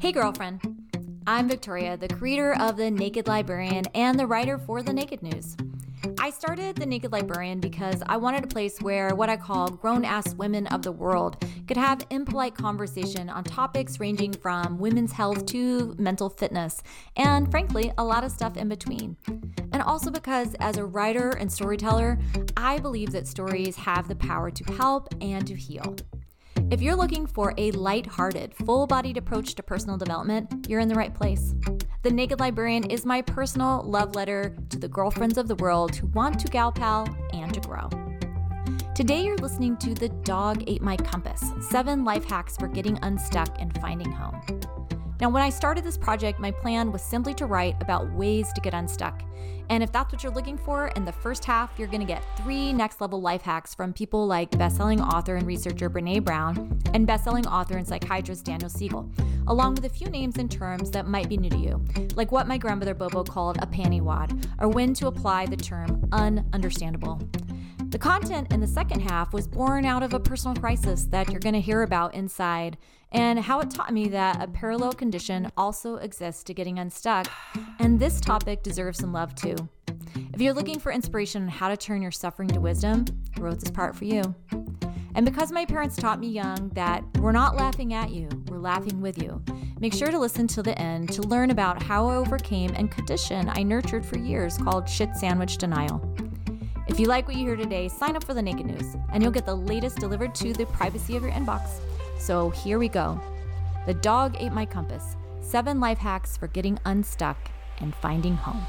Hey, girlfriend. I'm Victoria, the creator of The Naked Librarian and the writer for The Naked News. I started The Naked Librarian because I wanted a place where what I call grown ass women of the world could have impolite conversation on topics ranging from women's health to mental fitness, and frankly, a lot of stuff in between. And also because, as a writer and storyteller, I believe that stories have the power to help and to heal. If you're looking for a light-hearted, full-bodied approach to personal development, you're in the right place. The Naked Librarian is my personal love letter to the girlfriends of the world who want to gal pal and to grow. Today, you're listening to The Dog Ate My Compass Seven Life Hacks for Getting Unstuck and Finding Home. Now, when I started this project, my plan was simply to write about ways to get unstuck. And if that's what you're looking for, in the first half, you're going to get three next level life hacks from people like bestselling author and researcher Brené Brown and bestselling author and psychiatrist Daniel Siegel, along with a few names and terms that might be new to you, like what my grandmother Bobo called a panty wad, or when to apply the term ununderstandable. The content in the second half was born out of a personal crisis that you're going to hear about inside, and how it taught me that a parallel condition also exists to getting unstuck, and this topic deserves some love too. If you're looking for inspiration on how to turn your suffering to wisdom, I wrote this part for you. And because my parents taught me young that we're not laughing at you, we're laughing with you, make sure to listen to the end to learn about how I overcame a condition I nurtured for years called shit sandwich denial. If you like what you hear today, sign up for the Naked News, and you'll get the latest delivered to the privacy of your inbox. So here we go. The dog ate my compass. Seven life hacks for getting unstuck and finding home.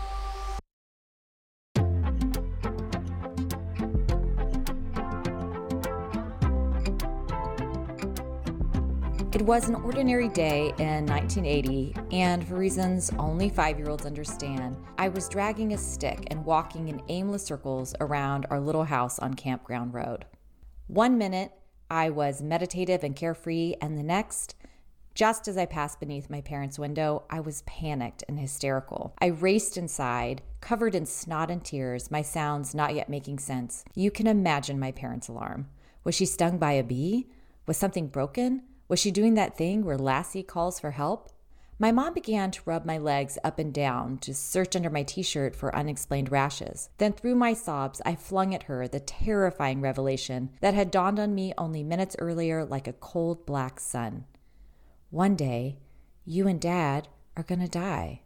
It was an ordinary day in 1980, and for reasons only five year olds understand, I was dragging a stick and walking in aimless circles around our little house on Campground Road. One minute, I was meditative and carefree, and the next, just as I passed beneath my parents' window, I was panicked and hysterical. I raced inside, covered in snot and tears, my sounds not yet making sense. You can imagine my parents' alarm. Was she stung by a bee? Was something broken? Was she doing that thing where Lassie calls for help? My mom began to rub my legs up and down, to search under my t shirt for unexplained rashes. Then, through my sobs, I flung at her the terrifying revelation that had dawned on me only minutes earlier like a cold black sun. One day, you and Dad are going to die.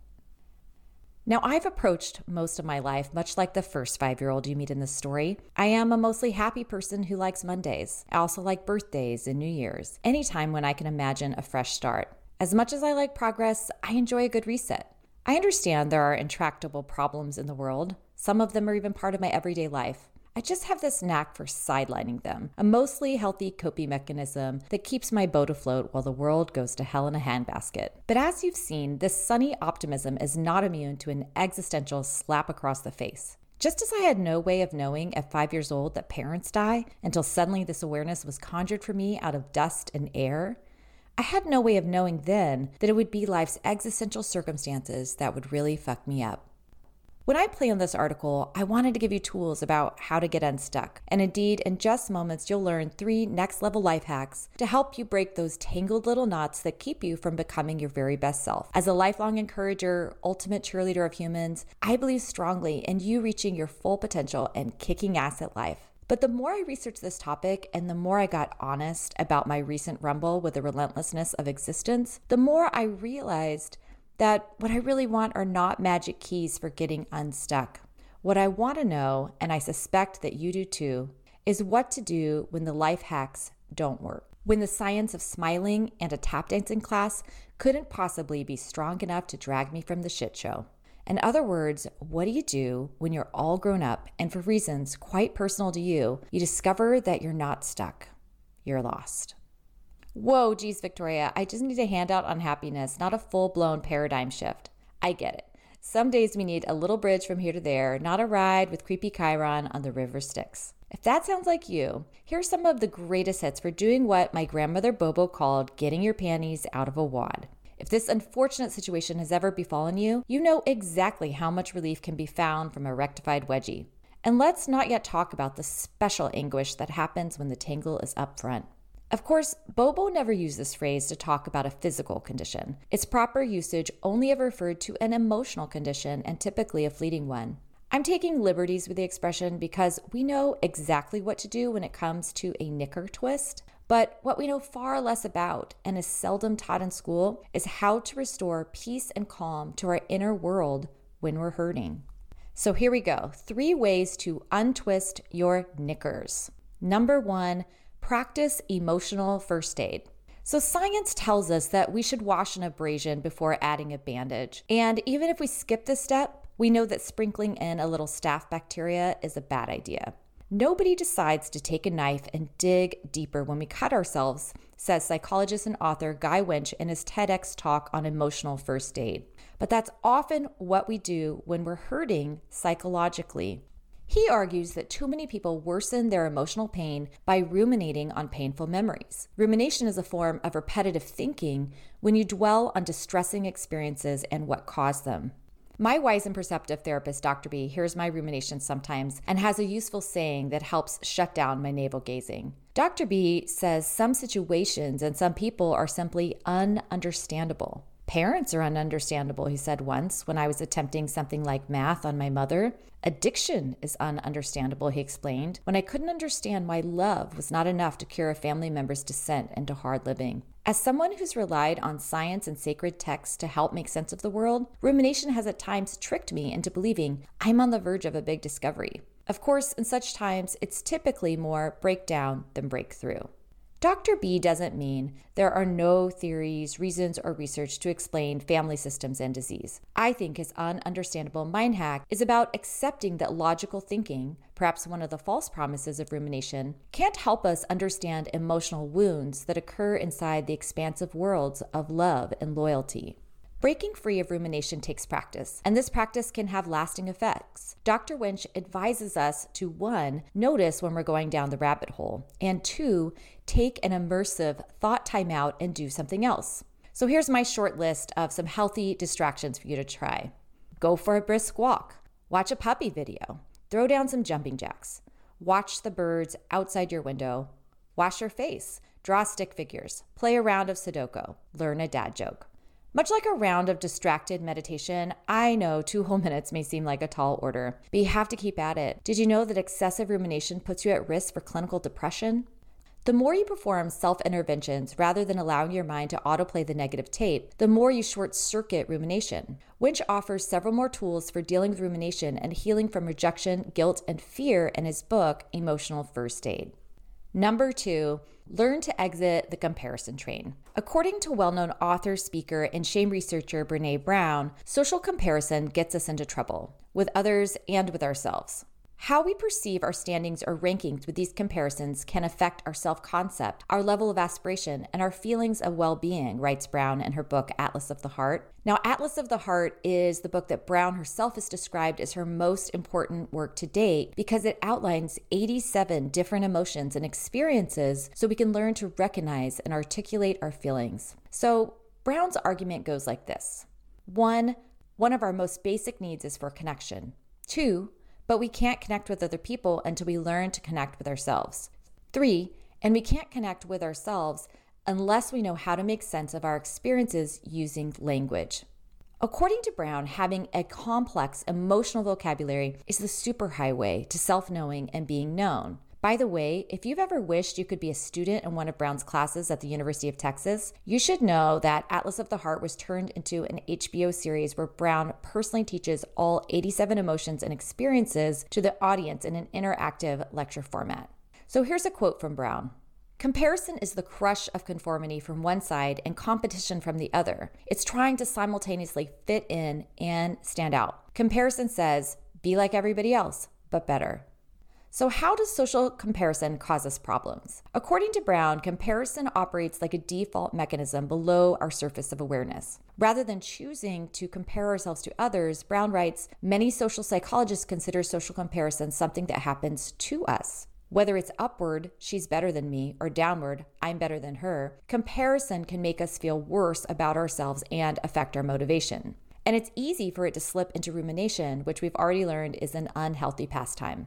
Now, I've approached most of my life much like the first five year old you meet in this story. I am a mostly happy person who likes Mondays. I also like birthdays and New Year's, anytime when I can imagine a fresh start. As much as I like progress, I enjoy a good reset. I understand there are intractable problems in the world. Some of them are even part of my everyday life. I just have this knack for sidelining them, a mostly healthy coping mechanism that keeps my boat afloat while the world goes to hell in a handbasket. But as you've seen, this sunny optimism is not immune to an existential slap across the face. Just as I had no way of knowing at five years old that parents die until suddenly this awareness was conjured for me out of dust and air, I had no way of knowing then that it would be life's existential circumstances that would really fuck me up. When I planned this article, I wanted to give you tools about how to get unstuck. And indeed, in just moments, you'll learn three next level life hacks to help you break those tangled little knots that keep you from becoming your very best self. As a lifelong encourager, ultimate cheerleader of humans, I believe strongly in you reaching your full potential and kicking ass at life. But the more I researched this topic and the more I got honest about my recent rumble with the relentlessness of existence, the more I realized that what I really want are not magic keys for getting unstuck. What I want to know, and I suspect that you do too, is what to do when the life hacks don't work. When the science of smiling and a tap dancing class couldn't possibly be strong enough to drag me from the shit show. In other words, what do you do when you're all grown up and for reasons quite personal to you, you discover that you're not stuck? You're lost. Whoa, geez, Victoria, I just need a handout on happiness, not a full blown paradigm shift. I get it. Some days we need a little bridge from here to there, not a ride with creepy Chiron on the river Styx. If that sounds like you, here are some of the greatest hits for doing what my grandmother Bobo called getting your panties out of a wad. If this unfortunate situation has ever befallen you, you know exactly how much relief can be found from a rectified wedgie. And let's not yet talk about the special anguish that happens when the tangle is up front. Of course, Bobo never used this phrase to talk about a physical condition. Its proper usage only ever referred to an emotional condition and typically a fleeting one. I'm taking liberties with the expression because we know exactly what to do when it comes to a knicker twist. But what we know far less about and is seldom taught in school is how to restore peace and calm to our inner world when we're hurting. So here we go three ways to untwist your knickers. Number one, practice emotional first aid. So, science tells us that we should wash an abrasion before adding a bandage. And even if we skip this step, we know that sprinkling in a little staph bacteria is a bad idea. Nobody decides to take a knife and dig deeper when we cut ourselves, says psychologist and author Guy Winch in his TEDx talk on emotional first aid. But that's often what we do when we're hurting psychologically. He argues that too many people worsen their emotional pain by ruminating on painful memories. Rumination is a form of repetitive thinking when you dwell on distressing experiences and what caused them. My wise and perceptive therapist, Dr. B, hears my ruminations sometimes and has a useful saying that helps shut down my navel gazing. Dr. B says some situations and some people are simply ununderstandable. Parents are ununderstandable, he said once when I was attempting something like math on my mother. Addiction is ununderstandable, he explained, when I couldn't understand why love was not enough to cure a family member's descent into hard living. As someone who's relied on science and sacred texts to help make sense of the world, rumination has at times tricked me into believing I'm on the verge of a big discovery. Of course, in such times, it's typically more breakdown than breakthrough. Dr. B doesn't mean there are no theories, reasons, or research to explain family systems and disease. I think his ununderstandable mind hack is about accepting that logical thinking, perhaps one of the false promises of rumination, can't help us understand emotional wounds that occur inside the expansive worlds of love and loyalty. Breaking free of rumination takes practice, and this practice can have lasting effects. Dr. Winch advises us to one, notice when we're going down the rabbit hole, and two, take an immersive thought timeout and do something else. So here's my short list of some healthy distractions for you to try go for a brisk walk, watch a puppy video, throw down some jumping jacks, watch the birds outside your window, wash your face, draw stick figures, play a round of Sudoku, learn a dad joke. Much like a round of distracted meditation, I know two whole minutes may seem like a tall order, but you have to keep at it. Did you know that excessive rumination puts you at risk for clinical depression? The more you perform self interventions rather than allowing your mind to autoplay the negative tape, the more you short circuit rumination. Winch offers several more tools for dealing with rumination and healing from rejection, guilt, and fear in his book, Emotional First Aid. Number two, learn to exit the comparison train. According to well known author, speaker, and shame researcher Brené Brown, social comparison gets us into trouble with others and with ourselves. How we perceive our standings or rankings with these comparisons can affect our self concept, our level of aspiration, and our feelings of well being, writes Brown in her book Atlas of the Heart. Now, Atlas of the Heart is the book that Brown herself has described as her most important work to date because it outlines 87 different emotions and experiences so we can learn to recognize and articulate our feelings. So, Brown's argument goes like this one, one of our most basic needs is for connection. Two, but we can't connect with other people until we learn to connect with ourselves. Three, and we can't connect with ourselves unless we know how to make sense of our experiences using language. According to Brown, having a complex emotional vocabulary is the superhighway to self knowing and being known. By the way, if you've ever wished you could be a student in one of Brown's classes at the University of Texas, you should know that Atlas of the Heart was turned into an HBO series where Brown personally teaches all 87 emotions and experiences to the audience in an interactive lecture format. So here's a quote from Brown. Comparison is the crush of conformity from one side and competition from the other. It's trying to simultaneously fit in and stand out. Comparison says, be like everybody else, but better. So, how does social comparison cause us problems? According to Brown, comparison operates like a default mechanism below our surface of awareness. Rather than choosing to compare ourselves to others, Brown writes many social psychologists consider social comparison something that happens to us. Whether it's upward, she's better than me, or downward, I'm better than her, comparison can make us feel worse about ourselves and affect our motivation. And it's easy for it to slip into rumination, which we've already learned is an unhealthy pastime.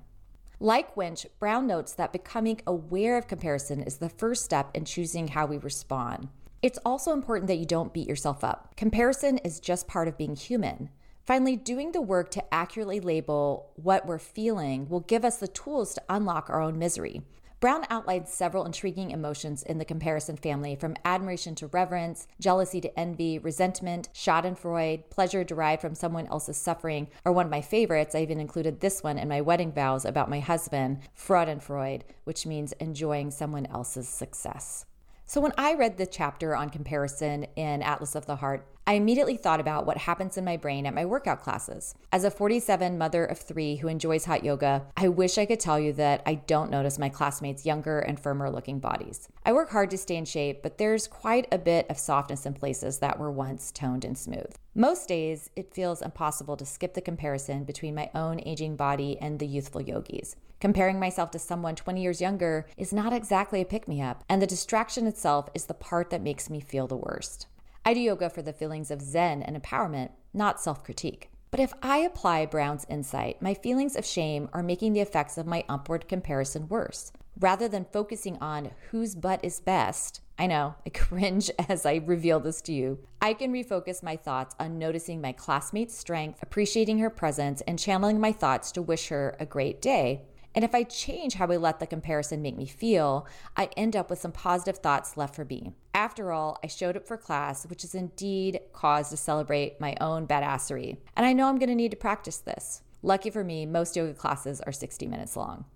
Like Winch, Brown notes that becoming aware of comparison is the first step in choosing how we respond. It's also important that you don't beat yourself up. Comparison is just part of being human. Finally, doing the work to accurately label what we're feeling will give us the tools to unlock our own misery. Brown outlines several intriguing emotions in the comparison family from admiration to reverence, jealousy to envy, resentment, schadenfreude, pleasure derived from someone else's suffering, or one of my favorites, I even included this one in my wedding vows about my husband, freudenfreude, which means enjoying someone else's success. So when I read the chapter on comparison in Atlas of the Heart, I immediately thought about what happens in my brain at my workout classes. As a 47 mother of three who enjoys hot yoga, I wish I could tell you that I don't notice my classmates' younger and firmer looking bodies. I work hard to stay in shape, but there's quite a bit of softness in places that were once toned and smooth. Most days, it feels impossible to skip the comparison between my own aging body and the youthful yogis. Comparing myself to someone 20 years younger is not exactly a pick me up, and the distraction itself is the part that makes me feel the worst. I do yoga for the feelings of zen and empowerment, not self critique. But if I apply Brown's insight, my feelings of shame are making the effects of my upward comparison worse. Rather than focusing on whose butt is best, I know, I cringe as I reveal this to you. I can refocus my thoughts on noticing my classmate's strength, appreciating her presence, and channeling my thoughts to wish her a great day and if I change how I let the comparison make me feel, I end up with some positive thoughts left for me. After all, I showed up for class, which is indeed cause to celebrate my own badassery. And I know I'm going to need to practice this. Lucky for me, most yoga classes are 60 minutes long.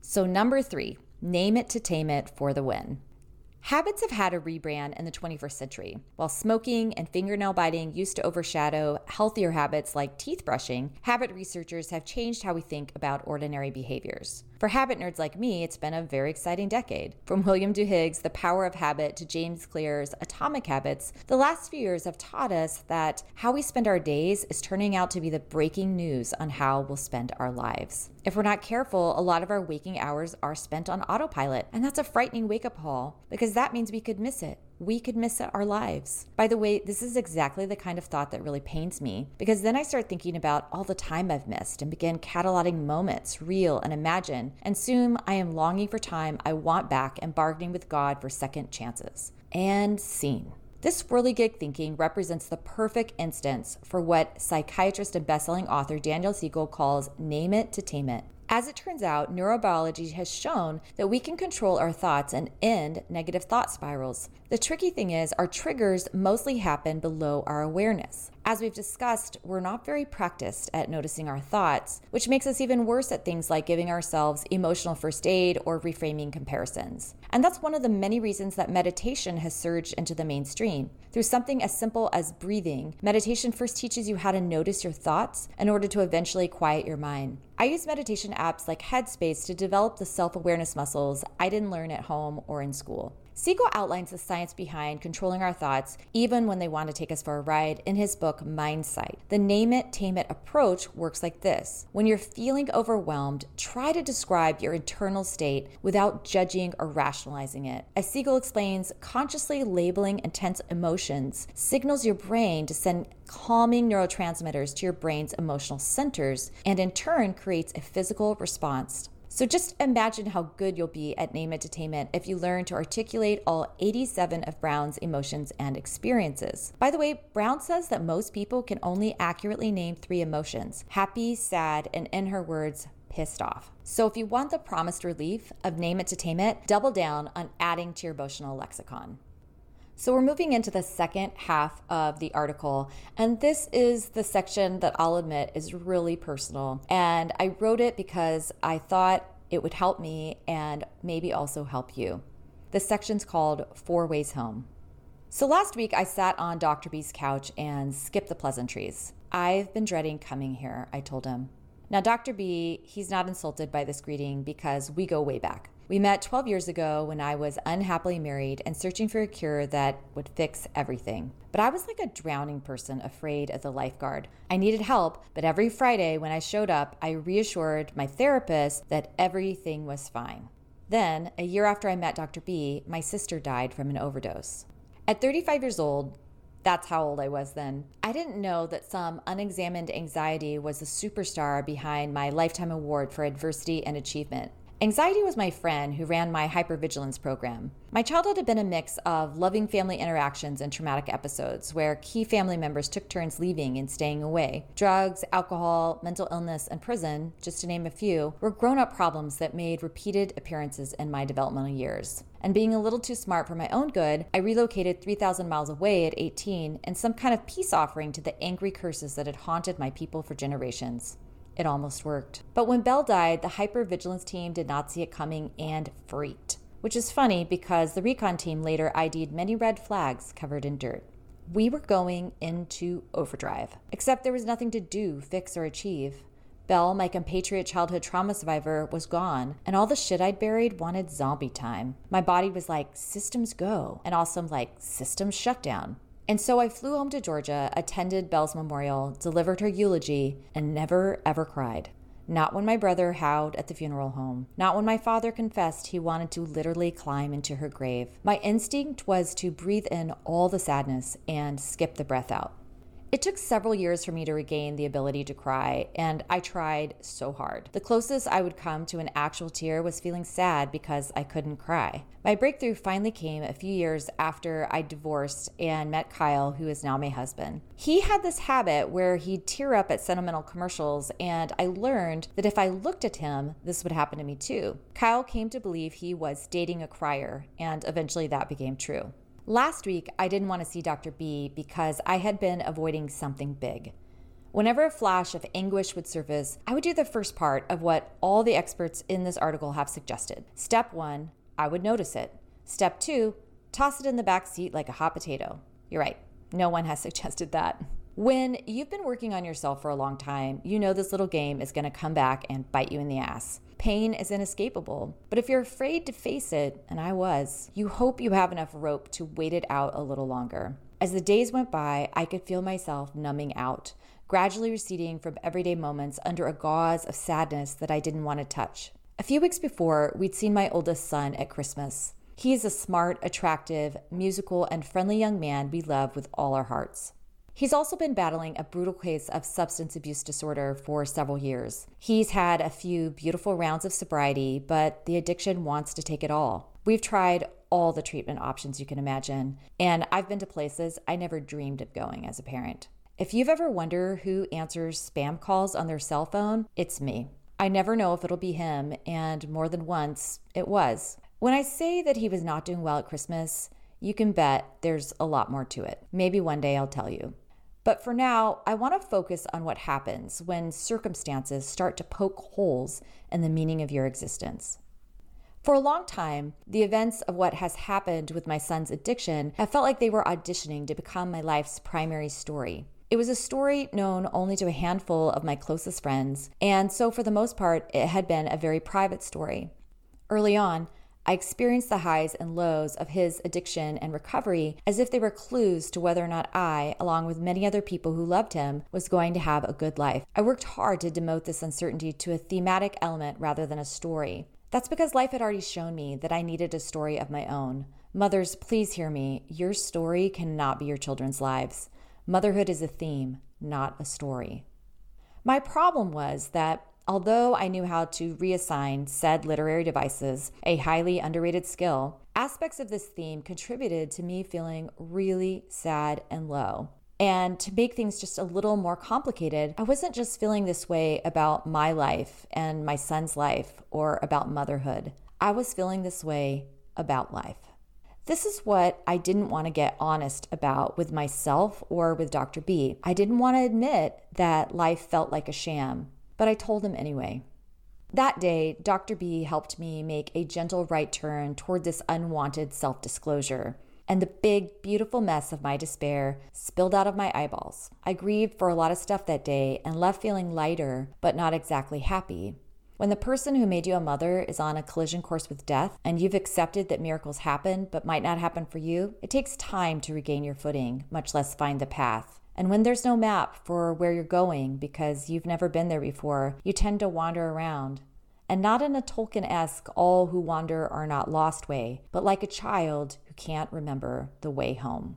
So, number three, name it to tame it for the win. Habits have had a rebrand in the 21st century. While smoking and fingernail biting used to overshadow healthier habits like teeth brushing, habit researchers have changed how we think about ordinary behaviors. For habit nerds like me, it's been a very exciting decade. From William Duhigg's The Power of Habit to James Clear's Atomic Habits, the last few years have taught us that how we spend our days is turning out to be the breaking news on how we'll spend our lives. If we're not careful, a lot of our waking hours are spent on autopilot, and that's a frightening wake up call because that means we could miss it we could miss our lives. By the way, this is exactly the kind of thought that really pains me because then I start thinking about all the time I've missed and begin cataloging moments, real and imagined, and soon I am longing for time I want back and bargaining with God for second chances. And scene. This whirligig thinking represents the perfect instance for what psychiatrist and bestselling author Daniel Siegel calls name it to tame it. As it turns out, neurobiology has shown that we can control our thoughts and end negative thought spirals. The tricky thing is, our triggers mostly happen below our awareness. As we've discussed, we're not very practiced at noticing our thoughts, which makes us even worse at things like giving ourselves emotional first aid or reframing comparisons. And that's one of the many reasons that meditation has surged into the mainstream. Through something as simple as breathing, meditation first teaches you how to notice your thoughts in order to eventually quiet your mind. I use meditation apps like Headspace to develop the self awareness muscles I didn't learn at home or in school. Siegel outlines the science behind controlling our thoughts, even when they want to take us for a ride, in his book Mindsight. The name it, tame it approach works like this When you're feeling overwhelmed, try to describe your internal state without judging or rationalizing it. As Siegel explains, consciously labeling intense emotions signals your brain to send calming neurotransmitters to your brain's emotional centers and in turn creates a physical response. So just imagine how good you'll be at name it if you learn to articulate all 87 of Brown's emotions and experiences. By the way, Brown says that most people can only accurately name three emotions happy, sad, and in her words, pissed off. So if you want the promised relief of name it, double down on adding to your emotional lexicon. So we're moving into the second half of the article, and this is the section that I'll admit is really personal. And I wrote it because I thought it would help me and maybe also help you. This section's called Four Ways Home. So last week I sat on Dr. B's couch and skipped the pleasantries. I've been dreading coming here, I told him. Now, Dr. B, he's not insulted by this greeting because we go way back. We met 12 years ago when I was unhappily married and searching for a cure that would fix everything. But I was like a drowning person afraid of the lifeguard. I needed help, but every Friday when I showed up, I reassured my therapist that everything was fine. Then, a year after I met Dr. B, my sister died from an overdose. At 35 years old, That's how old I was then. I didn't know that some unexamined anxiety was the superstar behind my Lifetime Award for Adversity and Achievement. Anxiety was my friend who ran my hypervigilance program. My childhood had been a mix of loving family interactions and traumatic episodes where key family members took turns leaving and staying away. Drugs, alcohol, mental illness, and prison, just to name a few, were grown up problems that made repeated appearances in my developmental years. And being a little too smart for my own good, I relocated 3,000 miles away at 18 and some kind of peace offering to the angry curses that had haunted my people for generations. It almost worked. But when Belle died, the hypervigilance team did not see it coming and freaked. Which is funny because the recon team later ID'd many red flags covered in dirt. We were going into overdrive, except there was nothing to do, fix, or achieve. Belle, my compatriot childhood trauma survivor, was gone, and all the shit I'd buried wanted zombie time. My body was like, systems go, and also like, systems shut down. And so I flew home to Georgia, attended Belle's memorial, delivered her eulogy, and never ever cried. Not when my brother howled at the funeral home. Not when my father confessed he wanted to literally climb into her grave. My instinct was to breathe in all the sadness and skip the breath out. It took several years for me to regain the ability to cry, and I tried so hard. The closest I would come to an actual tear was feeling sad because I couldn't cry. My breakthrough finally came a few years after I divorced and met Kyle, who is now my husband. He had this habit where he'd tear up at sentimental commercials, and I learned that if I looked at him, this would happen to me too. Kyle came to believe he was dating a crier, and eventually that became true. Last week, I didn't want to see Dr. B because I had been avoiding something big. Whenever a flash of anguish would surface, I would do the first part of what all the experts in this article have suggested. Step one, I would notice it. Step two, toss it in the back seat like a hot potato. You're right, no one has suggested that. When you've been working on yourself for a long time, you know this little game is going to come back and bite you in the ass. Pain is inescapable, but if you're afraid to face it, and I was, you hope you have enough rope to wait it out a little longer. As the days went by, I could feel myself numbing out, gradually receding from everyday moments under a gauze of sadness that I didn't want to touch. A few weeks before, we'd seen my oldest son at Christmas. He is a smart, attractive, musical, and friendly young man we love with all our hearts. He's also been battling a brutal case of substance abuse disorder for several years. He's had a few beautiful rounds of sobriety, but the addiction wants to take it all. We've tried all the treatment options you can imagine, and I've been to places I never dreamed of going as a parent. If you've ever wondered who answers spam calls on their cell phone, it's me. I never know if it'll be him, and more than once, it was. When I say that he was not doing well at Christmas, you can bet there's a lot more to it. Maybe one day I'll tell you. But for now, I want to focus on what happens when circumstances start to poke holes in the meaning of your existence. For a long time, the events of what has happened with my son's addiction have felt like they were auditioning to become my life's primary story. It was a story known only to a handful of my closest friends, and so for the most part, it had been a very private story. Early on, I experienced the highs and lows of his addiction and recovery as if they were clues to whether or not I, along with many other people who loved him, was going to have a good life. I worked hard to demote this uncertainty to a thematic element rather than a story. That's because life had already shown me that I needed a story of my own. Mothers, please hear me. Your story cannot be your children's lives. Motherhood is a theme, not a story. My problem was that Although I knew how to reassign said literary devices, a highly underrated skill, aspects of this theme contributed to me feeling really sad and low. And to make things just a little more complicated, I wasn't just feeling this way about my life and my son's life or about motherhood. I was feeling this way about life. This is what I didn't want to get honest about with myself or with Dr. B. I didn't want to admit that life felt like a sham but I told him anyway. That day, Dr. B helped me make a gentle right turn toward this unwanted self disclosure, and the big, beautiful mess of my despair spilled out of my eyeballs. I grieved for a lot of stuff that day and left feeling lighter, but not exactly happy. When the person who made you a mother is on a collision course with death and you've accepted that miracles happen but might not happen for you, it takes time to regain your footing, much less find the path. And when there's no map for where you're going because you've never been there before, you tend to wander around. And not in a Tolkien esque, all who wander are not lost way, but like a child who can't remember the way home.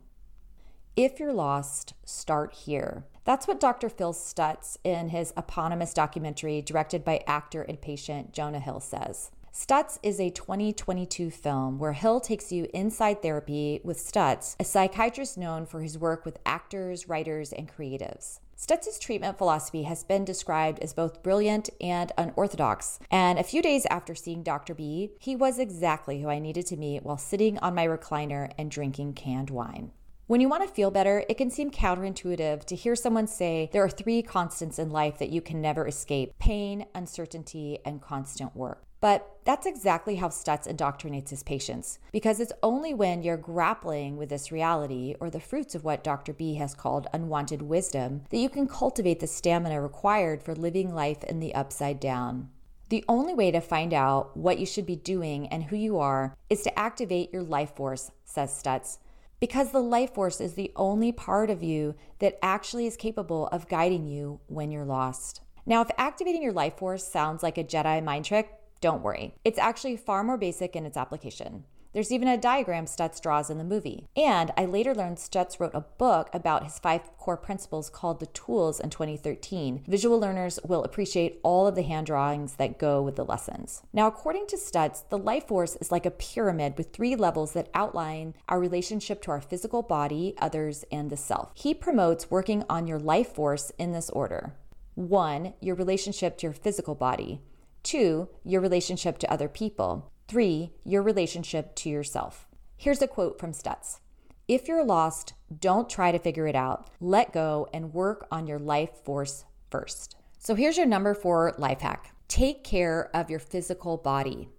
If you're lost, start here. That's what Dr. Phil Stutz in his eponymous documentary, directed by actor and patient Jonah Hill, says. Stutz is a 2022 film where Hill takes you inside therapy with Stutz, a psychiatrist known for his work with actors, writers, and creatives. Stutz's treatment philosophy has been described as both brilliant and unorthodox. And a few days after seeing Dr. B, he was exactly who I needed to meet while sitting on my recliner and drinking canned wine. When you want to feel better, it can seem counterintuitive to hear someone say there are three constants in life that you can never escape pain, uncertainty, and constant work. But that's exactly how Stutz indoctrinates his patients, because it's only when you're grappling with this reality or the fruits of what Dr. B has called unwanted wisdom that you can cultivate the stamina required for living life in the upside down. The only way to find out what you should be doing and who you are is to activate your life force, says Stutz, because the life force is the only part of you that actually is capable of guiding you when you're lost. Now, if activating your life force sounds like a Jedi mind trick, don't worry. It's actually far more basic in its application. There's even a diagram Stutz draws in the movie. And I later learned Stutz wrote a book about his five core principles called The Tools in 2013. Visual learners will appreciate all of the hand drawings that go with the lessons. Now, according to Stutz, the life force is like a pyramid with three levels that outline our relationship to our physical body, others, and the self. He promotes working on your life force in this order. One, your relationship to your physical body. Two, your relationship to other people. Three, your relationship to yourself. Here's a quote from Stutz If you're lost, don't try to figure it out. Let go and work on your life force first. So here's your number four life hack take care of your physical body.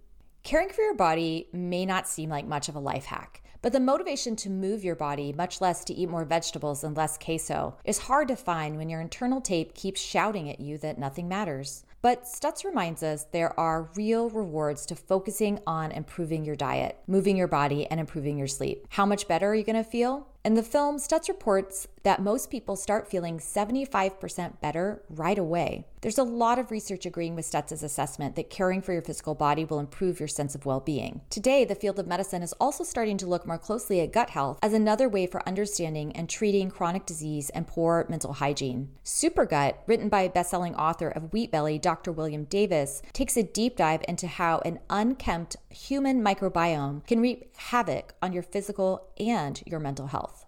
Caring for your body may not seem like much of a life hack, but the motivation to move your body, much less to eat more vegetables and less queso, is hard to find when your internal tape keeps shouting at you that nothing matters. But Stutz reminds us there are real rewards to focusing on improving your diet, moving your body, and improving your sleep. How much better are you going to feel? In the film, Stutz reports that most people start feeling 75% better right away. There's a lot of research agreeing with Stutz's assessment that caring for your physical body will improve your sense of well being. Today, the field of medicine is also starting to look more closely at gut health as another way for understanding and treating chronic disease and poor mental hygiene. Supergut, written by best-selling author of Wheat Belly, Dr. William Davis, takes a deep dive into how an unkempt human microbiome can wreak havoc on your physical and your mental health.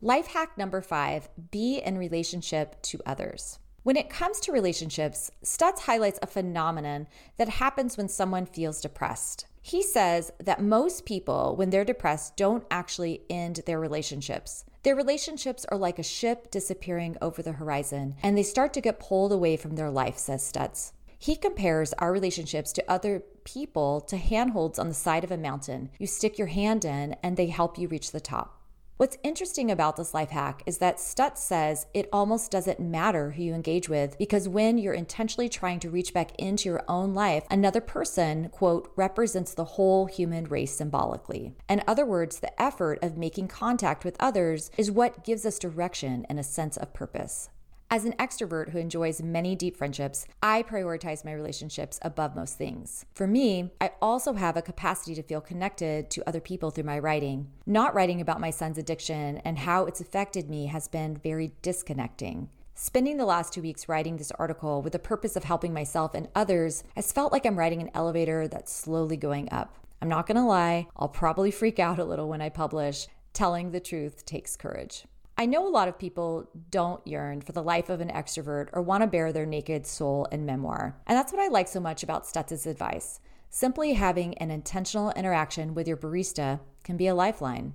Life hack number five be in relationship to others. When it comes to relationships, Stutz highlights a phenomenon that happens when someone feels depressed. He says that most people, when they're depressed, don't actually end their relationships. Their relationships are like a ship disappearing over the horizon, and they start to get pulled away from their life, says Stutz. He compares our relationships to other people to handholds on the side of a mountain. You stick your hand in, and they help you reach the top. What's interesting about this life hack is that Stutz says it almost doesn't matter who you engage with because when you're intentionally trying to reach back into your own life, another person, quote, represents the whole human race symbolically. In other words, the effort of making contact with others is what gives us direction and a sense of purpose. As an extrovert who enjoys many deep friendships, I prioritize my relationships above most things. For me, I also have a capacity to feel connected to other people through my writing. Not writing about my son's addiction and how it's affected me has been very disconnecting. Spending the last two weeks writing this article with the purpose of helping myself and others has felt like I'm riding an elevator that's slowly going up. I'm not gonna lie, I'll probably freak out a little when I publish. Telling the truth takes courage. I know a lot of people don't yearn for the life of an extrovert or want to bare their naked soul in memoir. And that's what I like so much about Stutz's advice. Simply having an intentional interaction with your barista can be a lifeline.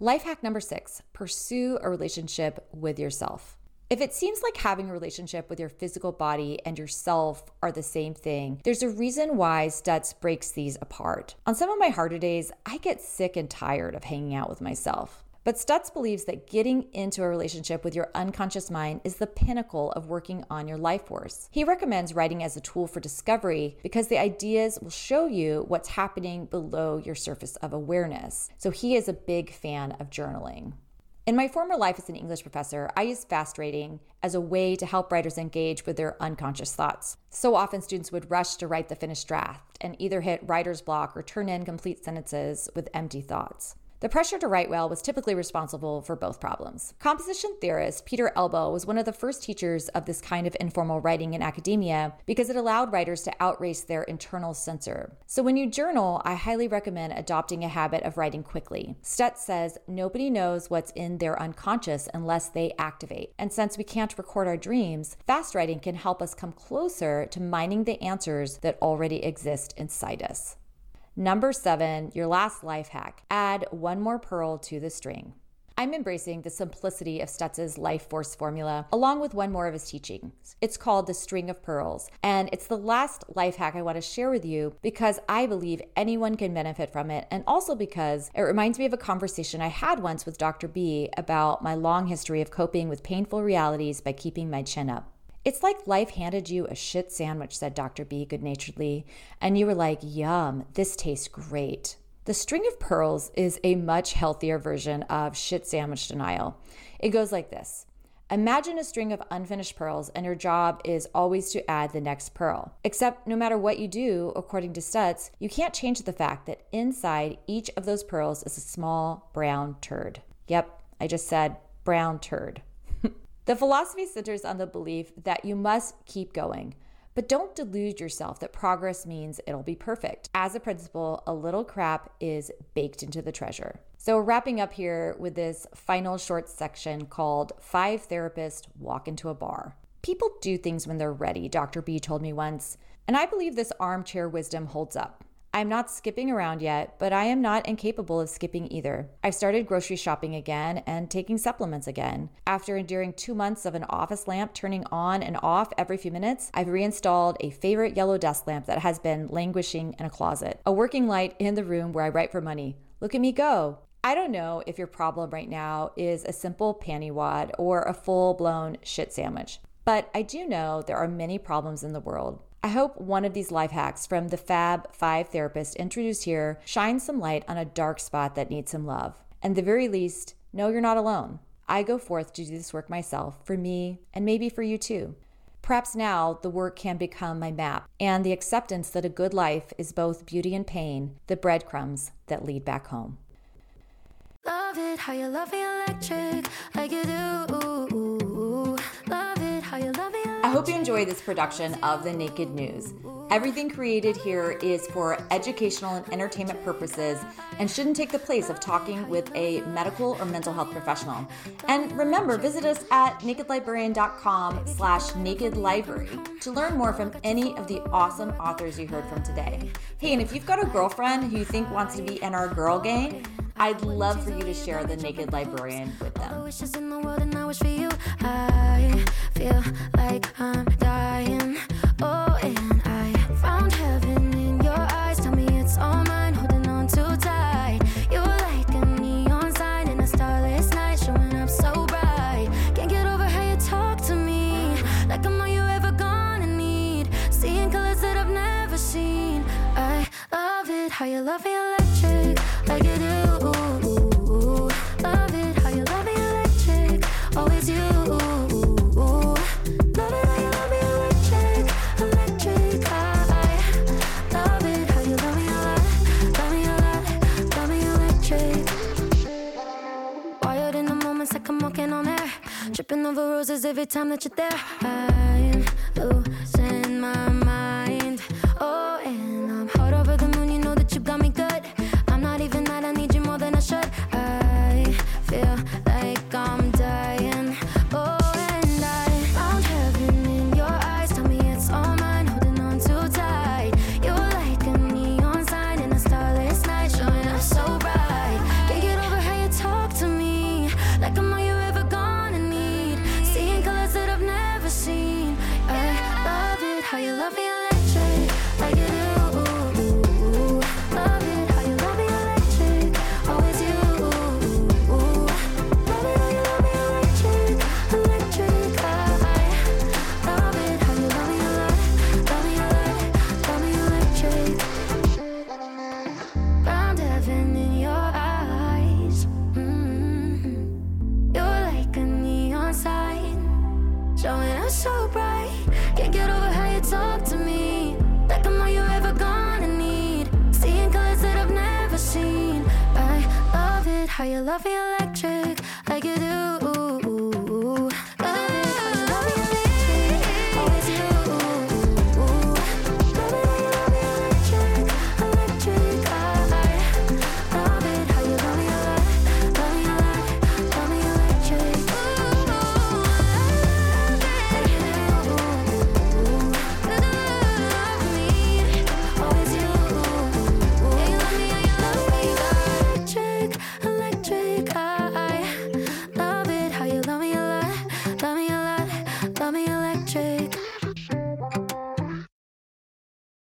Life hack number six pursue a relationship with yourself. If it seems like having a relationship with your physical body and yourself are the same thing, there's a reason why Stutz breaks these apart. On some of my harder days, I get sick and tired of hanging out with myself. But Stutz believes that getting into a relationship with your unconscious mind is the pinnacle of working on your life force. He recommends writing as a tool for discovery because the ideas will show you what's happening below your surface of awareness. So he is a big fan of journaling. In my former life as an English professor, I used fast writing as a way to help writers engage with their unconscious thoughts. So often, students would rush to write the finished draft and either hit writer's block or turn in complete sentences with empty thoughts. The pressure to write well was typically responsible for both problems. Composition theorist Peter Elbow was one of the first teachers of this kind of informal writing in academia because it allowed writers to outrace their internal censor. So when you journal, I highly recommend adopting a habit of writing quickly. Stutz says nobody knows what's in their unconscious unless they activate. And since we can't record our dreams, fast writing can help us come closer to mining the answers that already exist inside us. Number seven, your last life hack add one more pearl to the string. I'm embracing the simplicity of Stutz's life force formula along with one more of his teachings. It's called the string of pearls, and it's the last life hack I want to share with you because I believe anyone can benefit from it, and also because it reminds me of a conversation I had once with Dr. B about my long history of coping with painful realities by keeping my chin up. It's like life handed you a shit sandwich, said Dr. B good naturedly, and you were like, yum, this tastes great. The string of pearls is a much healthier version of shit sandwich denial. It goes like this Imagine a string of unfinished pearls, and your job is always to add the next pearl. Except, no matter what you do, according to Stutz, you can't change the fact that inside each of those pearls is a small brown turd. Yep, I just said brown turd. The philosophy centers on the belief that you must keep going, but don't delude yourself that progress means it'll be perfect. As a principle, a little crap is baked into the treasure. So, wrapping up here with this final short section called Five Therapists Walk into a Bar. People do things when they're ready, Dr. B told me once, and I believe this armchair wisdom holds up. I'm not skipping around yet, but I am not incapable of skipping either. I've started grocery shopping again and taking supplements again. After enduring two months of an office lamp turning on and off every few minutes, I've reinstalled a favorite yellow desk lamp that has been languishing in a closet. A working light in the room where I write for money. Look at me go. I don't know if your problem right now is a simple panty wad or a full blown shit sandwich, but I do know there are many problems in the world. I hope one of these life hacks from the Fab 5 therapist introduced here shines some light on a dark spot that needs some love. And the very least, know you're not alone. I go forth to do this work myself, for me, and maybe for you too. Perhaps now the work can become my map and the acceptance that a good life is both beauty and pain, the breadcrumbs that lead back home. Love it how you love me electric, like you do. Love it how you love me hope you enjoy this production of The Naked News. Everything created here is for educational and entertainment purposes and shouldn't take the place of talking with a medical or mental health professional. And remember, visit us at nakedlibrarian.com slash nakedlibrary to learn more from any of the awesome authors you heard from today. Hey, and if you've got a girlfriend who you think wants to be in our girl gang, I'd love for you to share the Naked Librarian with them. I feel like I'm dying. Oh, and I found heaven in your eyes. Tell me it's all mine, holding on too tight. You're like a neon sign in a starless night, showing up so bright. Can't get over how you talk to me, like I'm all you ever gonna need. Seeing colors that I've never seen. I love it how you love me Tripping over roses every time that you're there. I'm losing my How you love me electric,